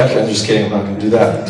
I'm just kidding, I'm not going to do that.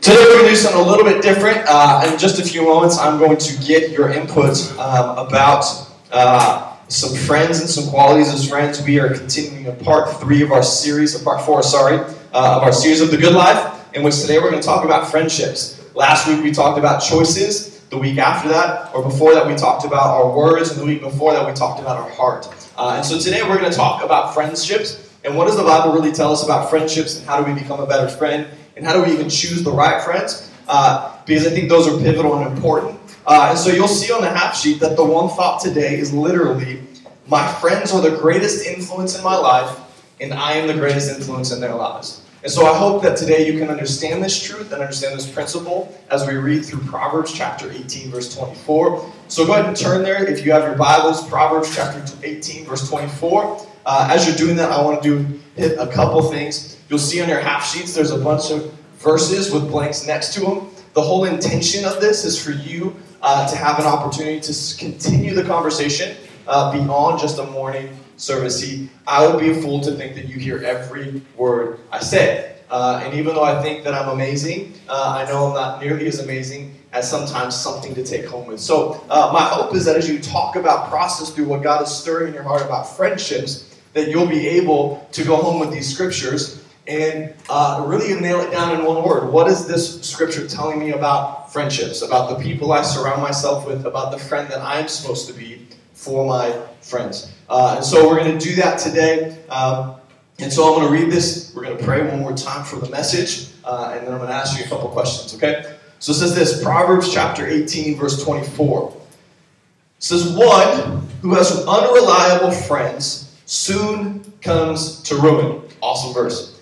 Today we're going to do something a little bit different. Uh, in just a few moments, I'm going to get your input um, about uh, some friends and some qualities as friends. We are continuing a part three of our series, or part four, sorry, uh, of our series of the good life, in which today we're going to talk about friendships. Last week we talked about choices. The week after that, or before that, we talked about our words, and the week before that, we talked about our heart. Uh, and so today we're going to talk about friendships and what does the Bible really tell us about friendships and how do we become a better friend and how do we even choose the right friends? Uh, because I think those are pivotal and important. Uh, and so you'll see on the half sheet that the one thought today is literally my friends are the greatest influence in my life, and I am the greatest influence in their lives. And so I hope that today you can understand this truth and understand this principle as we read through Proverbs chapter 18, verse 24. So go ahead and turn there if you have your Bibles, Proverbs chapter 18, verse 24. Uh, as you're doing that, I want to do hit a couple things. You'll see on your half sheets there's a bunch of verses with blanks next to them. The whole intention of this is for you uh, to have an opportunity to continue the conversation uh, beyond just a morning service. See, I would be a fool to think that you hear every word I say. Uh, and even though I think that I'm amazing, uh, I know I'm not nearly as amazing as sometimes something to take home with. So, uh, my hope is that as you talk about, process through what God is stirring in your heart about friendships, that you'll be able to go home with these scriptures and uh, really nail it down in one word. What is this scripture telling me about friendships, about the people I surround myself with, about the friend that I'm supposed to be for my friends? Uh, and so we're going to do that today. Um, and so I'm going to read this. We're going to pray one more time for the message, uh, and then I'm going to ask you a couple questions, okay? So it says this Proverbs chapter 18, verse 24. It says, One who has unreliable friends soon comes to ruin. Awesome verse.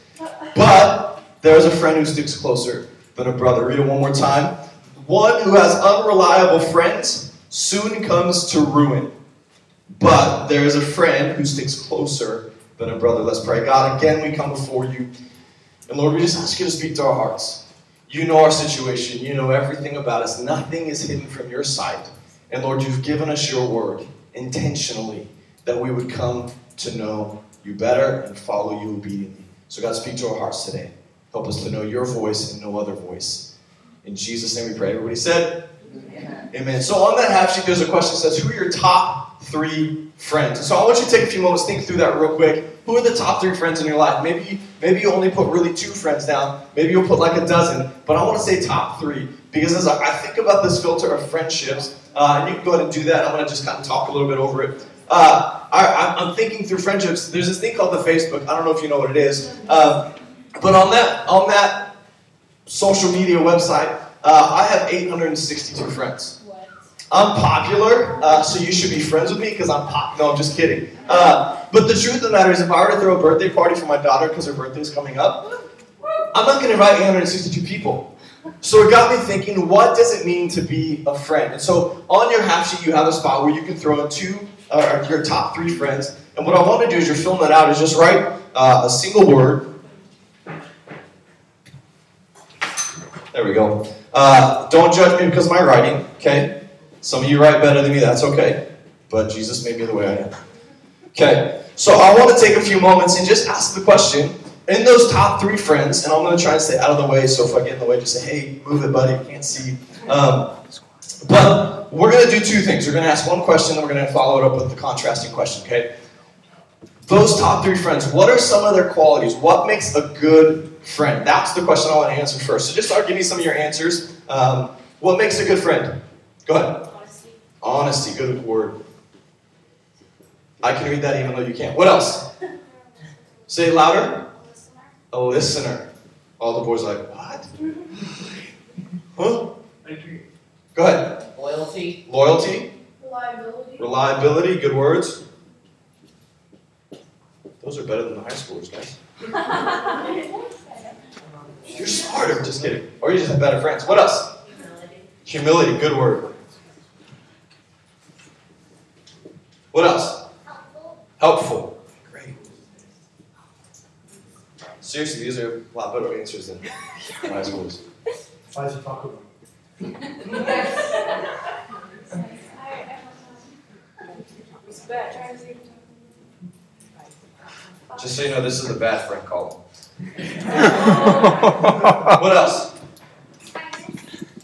But there is a friend who sticks closer than a brother. Read it one more time. One who has unreliable friends soon comes to ruin. But there is a friend who sticks closer than a brother. Let's pray. God, again, we come before you. And Lord, we just ask you to speak to our hearts. You know our situation. You know everything about us. Nothing is hidden from your sight. And Lord, you've given us your word intentionally that we would come to know you better and follow you obediently. So, God, speak to our hearts today. Help us to know your voice and no other voice. In Jesus' name we pray. Everybody said, Amen. Amen. So, on that half sheet, there's a question that says, Who are your top three friends? So, I want you to take a few moments, think through that real quick. Who are the top three friends in your life? Maybe, maybe you only put really two friends down. Maybe you'll put like a dozen. But I want to say top three because as I think about this filter of friendships, uh, and you can go ahead and do that. I'm going to just kind of talk a little bit over it. Uh, I, am thinking through friendships. There's this thing called the Facebook. I don't know if you know what it is, um, but on that on that social media website, uh, I have 862 friends. I'm popular, uh, so you should be friends with me because I'm pop. No, I'm just kidding. Uh, but the truth of the matter is, if I were to throw a birthday party for my daughter because her birthday is coming up, I'm not going to invite 862 people. So it got me thinking, what does it mean to be a friend? And so on your half sheet, you have a spot where you can throw in two, uh, your top three friends. And what I want to do is you're filling that out is just write uh, a single word. There we go. Uh, don't judge me because of my writing, okay? Some of you write better than me, that's okay. But Jesus made me the way I am. Okay, so I want to take a few moments and just ask the question in those top three friends, and I'm going to try and stay out of the way, so if I get in the way, just say, hey, move it, buddy, can't see. Um, but we're going to do two things. We're going to ask one question, and we're going to follow it up with the contrasting question, okay? Those top three friends, what are some of their qualities? What makes a good friend? That's the question I want to answer first. So just start giving me some of your answers. Um, what makes a good friend? Go ahead. Honesty. Honesty, good word. I can read that even though you can't. What else? Say it louder a listener. All the boys are like, what? Huh? Go ahead. Loyalty. Loyalty. Reliability. Reliability. Good words. Those are better than the high schoolers, guys. You're smarter. Just kidding. Or you just have better friends. What else? Humility. Humility. Good word. What else? Helpful. Helpful. Great. Seriously, these are a lot better answers than high schools. Why is it Taco Just so you know, this is the bad friend column. what else?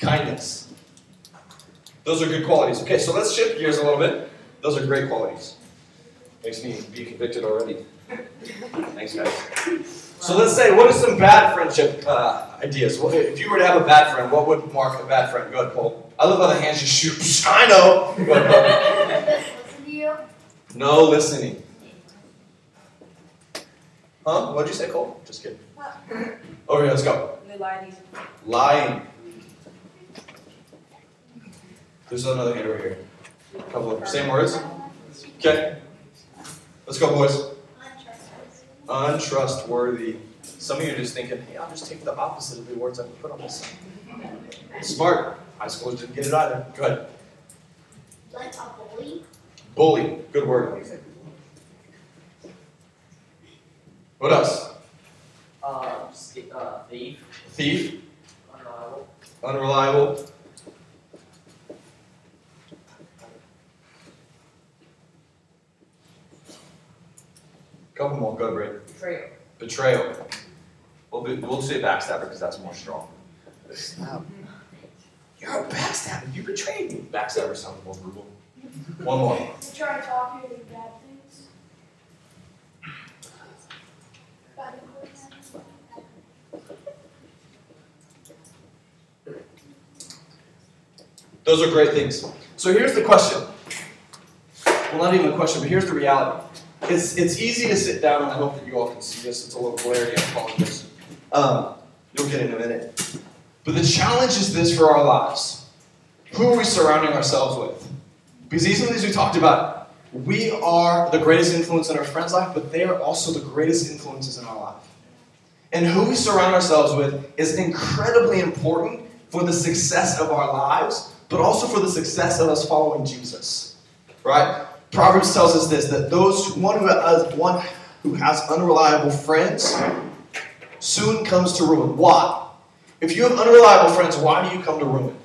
Kindness. Those are good qualities. Okay, so let's shift gears a little bit. Those are great qualities. Makes me be convicted already. Thanks, guys. So let's say, what are some bad friendship uh, ideas? Well, if you were to have a bad friend, what would mark a bad friend? Go ahead, Cole. I love how the hands just shoot. I know. Go ahead, you. No listening. Huh? What'd you say, Cole? Just kidding. Okay, let's go. Lying. Lying. There's another hand over here. A couple of same words. Okay. Let's go, boys. Untrustworthy. Some of you are just thinking, hey, I'll just take the opposite of the words I put on this. Smart. High schoolers didn't get it either. Go ahead. Like a bully. Bully. Good word. What else? Uh, uh, thief, Thief. unreliable, Unreliable. Couple more. Go, Brady. betrayal. Betrayal. We'll, be, we'll say backstabber because that's more strong. You're a backstabber. You betrayed me. Backstabber sounds more brutal. One more. They try to talk you into bad things. Bad. Those are great things. So here's the question. Well, not even a question, but here's the reality. It's, it's easy to sit down, and I hope that you all can see this. It's a little blurry, I apologize. Um, you'll get in a minute. But the challenge is this for our lives. Who are we surrounding ourselves with? Because these are things we talked about. We are the greatest influence in our friend's life, but they are also the greatest influences in our life. And who we surround ourselves with is incredibly important for the success of our lives, but also for the success of us following Jesus. Right? Proverbs tells us this that those one who has one who has unreliable friends soon comes to ruin. Why? If you have unreliable friends, why do you come to ruin?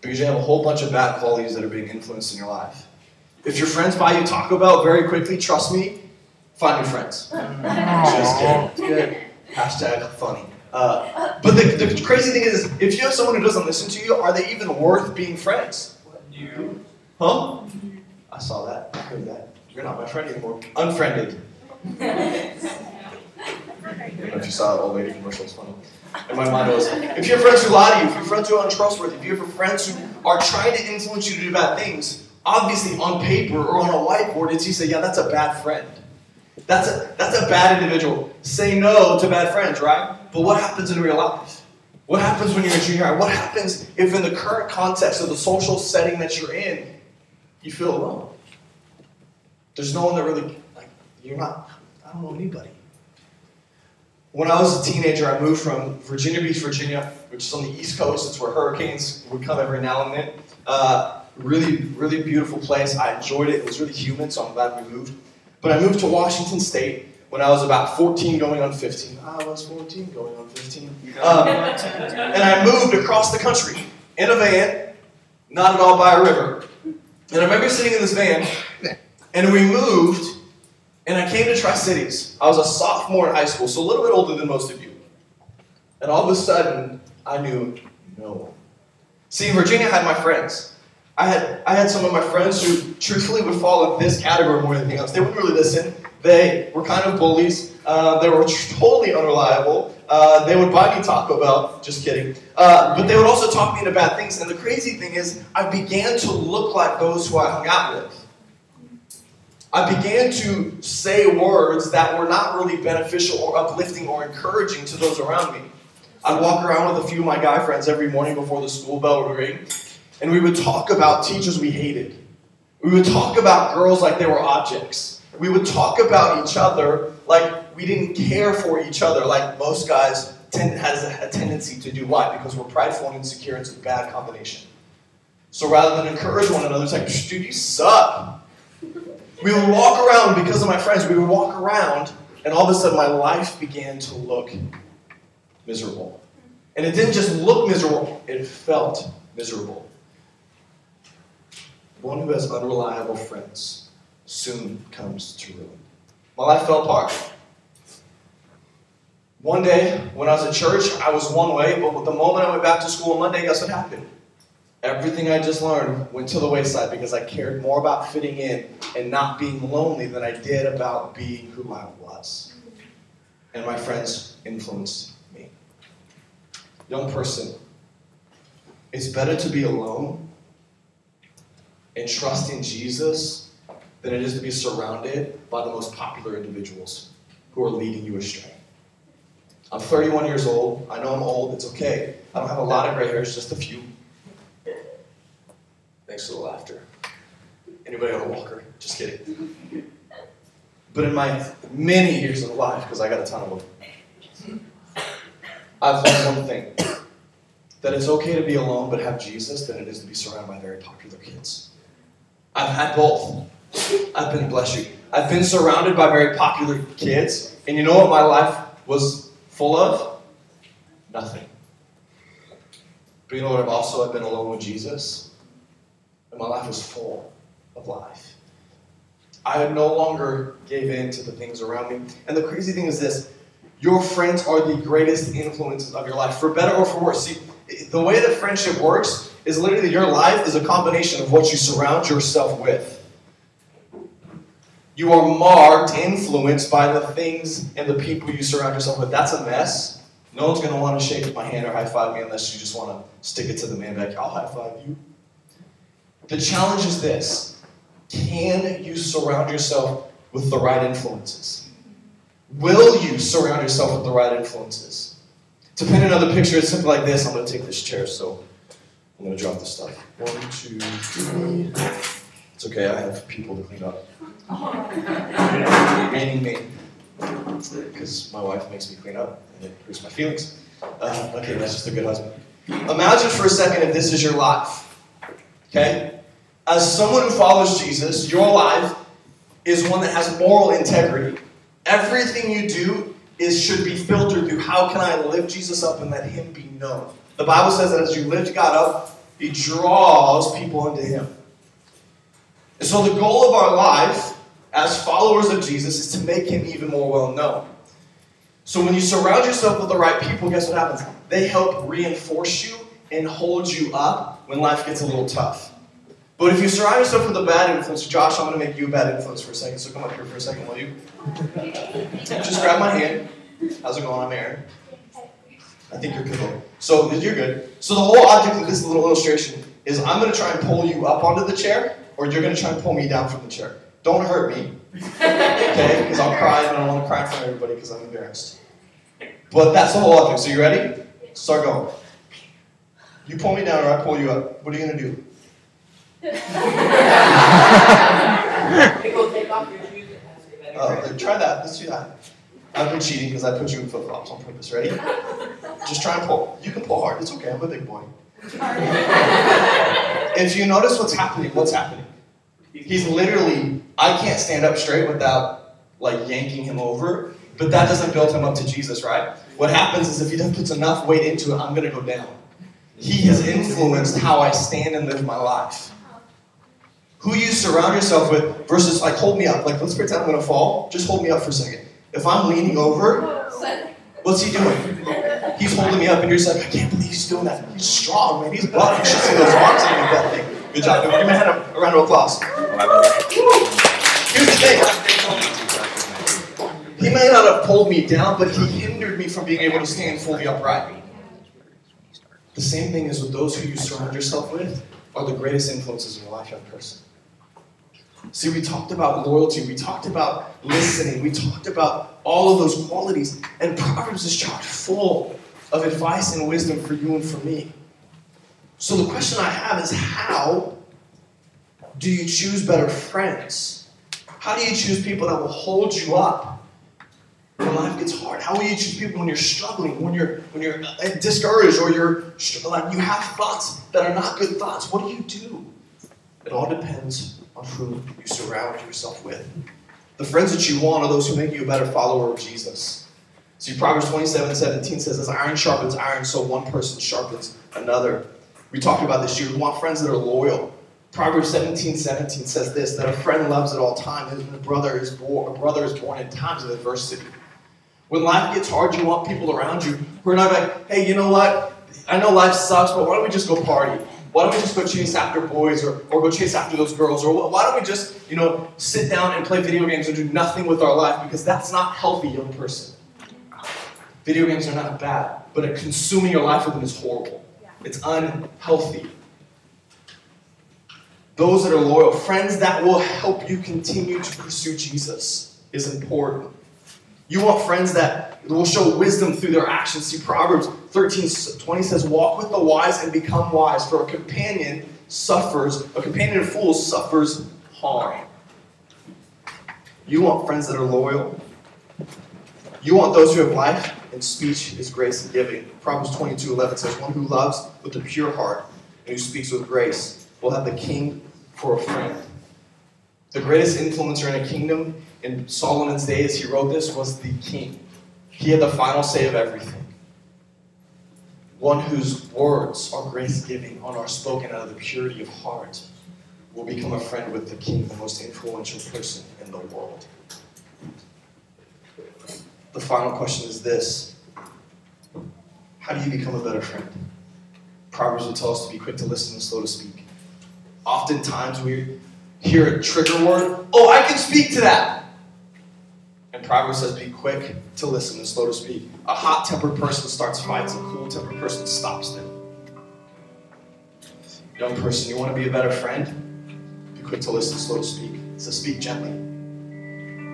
Because you have a whole bunch of bad qualities that are being influenced in your life. If your friends buy you Taco Bell very quickly, trust me, find new friends. Just kidding. Good. Hashtag funny. Uh, but the, the crazy thing is, if you have someone who doesn't listen to you, are they even worth being friends? You. Huh? I saw that. I heard that. You're not my friend anymore. Unfriended. I don't know if you saw that old lady commercial. It's funny. And my mind was, if you have friends who lie to you, if you have friends who are untrustworthy, if you have friends who are trying to influence you to do bad things, obviously on paper or on a whiteboard, it's you say, yeah, that's a bad friend. That's a, that's a bad individual. Say no to bad friends, right? But what happens in real life? What happens when you're in junior high? What happens if, in the current context of the social setting that you're in, you feel alone? There's no one that really, like, you're not, I don't know anybody. When I was a teenager, I moved from Virginia Beach, Virginia, which is on the East Coast. It's where hurricanes would come every now and then. Uh, really, really beautiful place. I enjoyed it. It was really humid, so I'm glad we moved. But I moved to Washington State when I was about 14 going on 15. I was 14 going on 15. Um, and I moved across the country in a van, not at all by a river. And I remember sitting in this van, and we moved, and I came to Tri Cities. I was a sophomore in high school, so a little bit older than most of you. And all of a sudden, I knew no one. See, Virginia, had my friends. I had, I had some of my friends who truthfully would fall in this category more than anything else. They wouldn't really listen. They were kind of bullies. Uh, they were totally unreliable. Uh, they would buy me Taco Bell. Just kidding. Uh, but they would also talk me into bad things. And the crazy thing is, I began to look like those who I hung out with. I began to say words that were not really beneficial or uplifting or encouraging to those around me. I'd walk around with a few of my guy friends every morning before the school bell would ring, and we would talk about teachers we hated. We would talk about girls like they were objects. We would talk about each other like we didn't care for each other, like most guys tend, has a, a tendency to do. Why? Because we're prideful and insecure. It's a bad combination. So rather than encourage one another, it's like, dude, you suck. We would walk around because of my friends. We would walk around, and all of a sudden, my life began to look miserable. And it didn't just look miserable; it felt miserable. One who has unreliable friends soon comes to ruin. My life fell apart. One day, when I was at church, I was one way, but the moment I went back to school on Monday, guess what happened? Everything I just learned went to the wayside because I cared more about fitting in and not being lonely than I did about being who I was. And my friends influenced me. Young person, it's better to be alone and trust in Jesus than it is to be surrounded by the most popular individuals who are leading you astray. I'm 31 years old. I know I'm old. It's okay. I don't have a lot of gray hairs, just a few. Thanks for the laughter. Anybody on a walker? Just kidding. But in my many years of life, because I got a ton of them, I've learned one thing that it's okay to be alone but have Jesus than it is to be surrounded by very popular kids. I've had both. I've been, bless you, I've been surrounded by very popular kids, and you know what my life was full of? Nothing. But you know what I've also I've been alone with Jesus? And my life was full of life. I no longer gave in to the things around me. And the crazy thing is this your friends are the greatest influences of your life, for better or for worse. See, the way that friendship works is literally your life is a combination of what you surround yourself with. You are marked, influenced by the things and the people you surround yourself with. That's a mess. No one's going to want to shake my hand or high five me unless you just want to stick it to the man back. I'll high five you. The challenge is this Can you surround yourself with the right influences? Will you surround yourself with the right influences? To paint another picture, it's something like this. I'm going to take this chair, so I'm going to drop the stuff. One, two, three. It's okay, I have people to clean up. Meaning me. Because my wife makes me clean up, and it hurts my feelings. Uh, okay, that's just a good husband. Imagine for a second if this is your life. Okay? As someone who follows Jesus, your life is one that has moral integrity. Everything you do is should be filtered through how can I lift Jesus up and let him be known. The Bible says that as you lift God up, he draws people into him. And so the goal of our life as followers of Jesus is to make him even more well known. So when you surround yourself with the right people, guess what happens? They help reinforce you and hold you up when life gets a little tough. But if you surround yourself with a bad influence, Josh, I'm going to make you a bad influence for a second. So come up here for a second, will you? Just grab my hand. How's it going? I'm Aaron. I think you're good. So you're good. So the whole object of this little illustration is I'm going to try and pull you up onto the chair, or you're going to try and pull me down from the chair. Don't hurt me, okay? Because I'm crying and I don't want to cry in front of everybody because I'm embarrassed. But that's the whole object. So you ready? Start going. You pull me down or I pull you up. What are you going to do? Go take off your shoes and have some Uh, try that. Let's do that. I've been cheating because I put you in flip flops on purpose. Ready? Just try and pull. You can pull hard. It's okay. I'm a big boy. if you notice what's happening, what's happening? He's literally, I can't stand up straight without like yanking him over, but that doesn't build him up to Jesus, right? What happens is if he puts enough weight into it, I'm going to go down. He has influenced how I stand and live my life. Who you surround yourself with versus like hold me up. Like let's pretend I'm going to fall. Just hold me up for a second. If I'm leaning over, what's he doing? He's holding me up, and you're just like, I can't believe he's doing that. He's strong, man. He's buff. You should see those arms underneath that thing. Good job. Give hand a round of applause. He may not have pulled me down, but he hindered me from being able to stand fully upright. The same thing is with those who you surround yourself with are the greatest influences in your life, young person. See, we talked about loyalty, we talked about listening, we talked about all of those qualities, and Proverbs is chock full of advice and wisdom for you and for me. So the question I have is how do you choose better friends? How do you choose people that will hold you up when life gets hard? How will you choose people when you're struggling, when you're when you're uh, discouraged, or you're like you have thoughts that are not good thoughts? What do you do? It all depends on who you surround yourself with. The friends that you want are those who make you a better follower of Jesus. See, Proverbs 27 17 says, As iron sharpens iron, so one person sharpens another. We talked about this year. We want friends that are loyal. Proverbs 17 17 says this that a friend loves at all times, and a brother is born, a brother is born in times of adversity. When life gets hard, you want people around you who are not like, hey, you know what? I know life sucks, but why don't we just go party? Why don't we just go chase after boys or, or go chase after those girls? Or why don't we just, you know, sit down and play video games and do nothing with our life? Because that's not healthy, young person. Video games are not bad, but consuming your life with them is horrible. It's unhealthy. Those that are loyal, friends that will help you continue to pursue Jesus is important. You want friends that will show wisdom through their actions. See, Proverbs 13 20 says, Walk with the wise and become wise, for a companion suffers, a companion of fools suffers harm. You want friends that are loyal. You want those who have life and speech is grace and giving. Proverbs 22 11 says, One who loves with a pure heart and who speaks with grace will have the king for a friend. The greatest influencer in a kingdom in Solomon's days, he wrote this, was the king. He had the final say of everything. One whose words are grace giving and are spoken out of the purity of heart will become a friend with the king, the most influential person in the world. The final question is this How do you become a better friend? Proverbs will tell us to be quick to listen and slow to speak. Oftentimes we hear a trigger word, oh, I can speak to that. And Proverbs says, be quick to listen and slow to speak. A hot tempered person starts fights, a cool tempered person stops them. Young person, you want to be a better friend? Be quick to listen, slow to speak. So speak gently.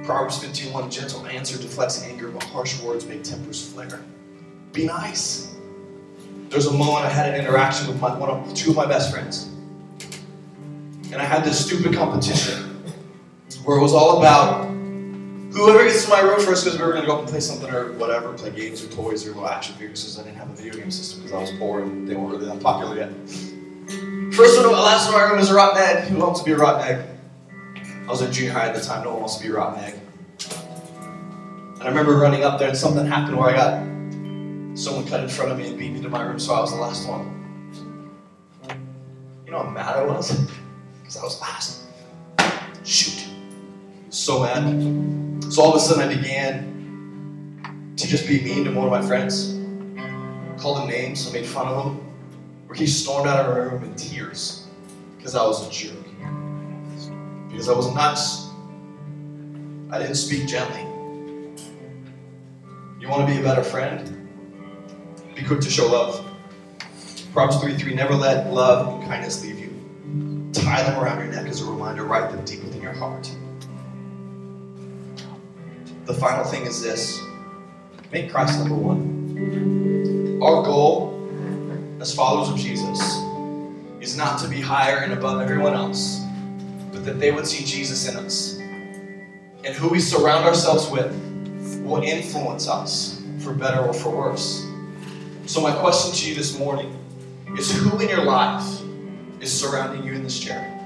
Proverbs 15:1, gentle answer deflects anger, but harsh words make tempers flare. Be nice. There's a moment I had an interaction with my, one of two of my best friends. And I had this stupid competition where it was all about whoever gets to my room first because we were going to go up and play something or whatever, play games or toys or little action figures because I didn't have a video game system because I was poor and they weren't really that popular yet. First one, last one in my room is a rotten egg. Who wants to be a rotten egg? I was in junior high at the time. No one wants to be a rotten egg. And I remember running up there and something happened where I got someone cut in front of me and beat me to my room, so I was the last one. You know how mad I was? Because I was last. Shoot. So mad. So all of a sudden I began to just be mean to one of my friends. Called him names, I made fun of him. Where he stormed out of our room in tears because I was a jerk. Because I was nuts. I didn't speak gently. You want to be a better friend? Be quick to show love. Proverbs 3 3 Never let love and kindness leave you. Tie them around your neck as a reminder, write them deep within your heart. The final thing is this make Christ number one. Our goal as followers of Jesus is not to be higher and above everyone else, but that they would see Jesus in us. And who we surround ourselves with will influence us for better or for worse. So, my question to you this morning is who in your life is surrounding you in this chair?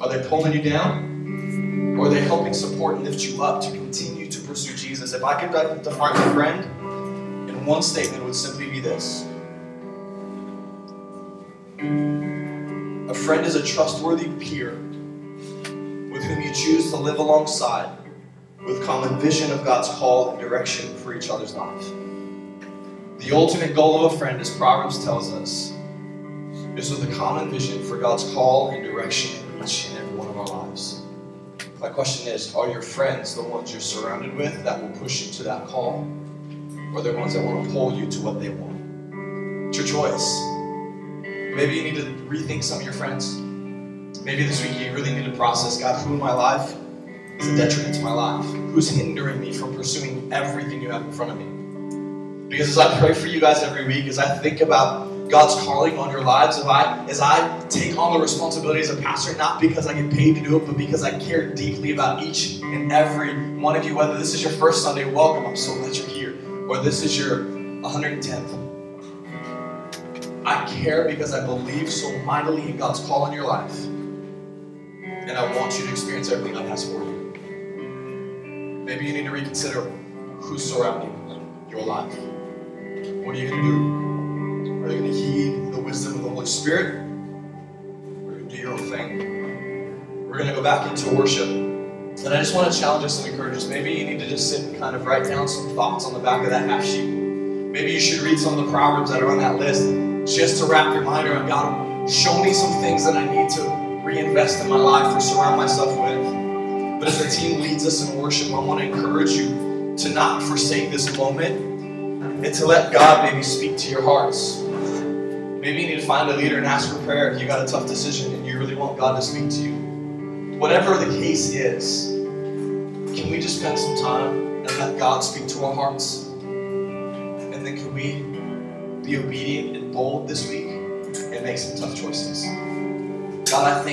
Are they pulling you down? Or are they helping support and lift you up to continue to pursue Jesus? If I could define a friend in one statement, it would simply be this A friend is a trustworthy peer with whom you choose to live alongside with common vision of God's call and direction for each other's life. The ultimate goal of a friend, as Proverbs tells us, is with a common vision for God's call and direction in each and every one of our lives. My question is Are your friends the ones you're surrounded with that will push you to that call? Or they're the ones that want to pull you to what they want? It's your choice. Maybe you need to rethink some of your friends. Maybe this week you really need to process God, who in my life is a detriment to my life? Who's hindering me from pursuing everything you have in front of me? Because as I pray for you guys every week, as I think about God's calling on your lives, if I as I take on the responsibility as a pastor, not because I get paid to do it, but because I care deeply about each and every one of you, whether this is your first Sunday, welcome, I'm so glad you're here, or this is your 110th. I care because I believe so mightily in God's call on your life. And I want you to experience everything God has for you. Maybe you need to reconsider who's surrounding your life. What are you going to do? Are going to heed the wisdom of the Holy Spirit? You going to do your own thing? We're going to go back into worship. And I just want to challenge us and encourage us. Maybe you need to just sit and kind of write down some thoughts on the back of that half sheet. Maybe you should read some of the proverbs that are on that list just to wrap your mind around God. Show me some things that I need to reinvest in my life or surround myself with. But as the team leads us in worship, I want to encourage you to not forsake this moment and to let God maybe speak to your hearts. Maybe you need to find a leader and ask for prayer if you got a tough decision and you really want God to speak to you. Whatever the case is, can we just spend some time and let God speak to our hearts? And then can we be obedient and bold this week and make some tough choices? God, I thank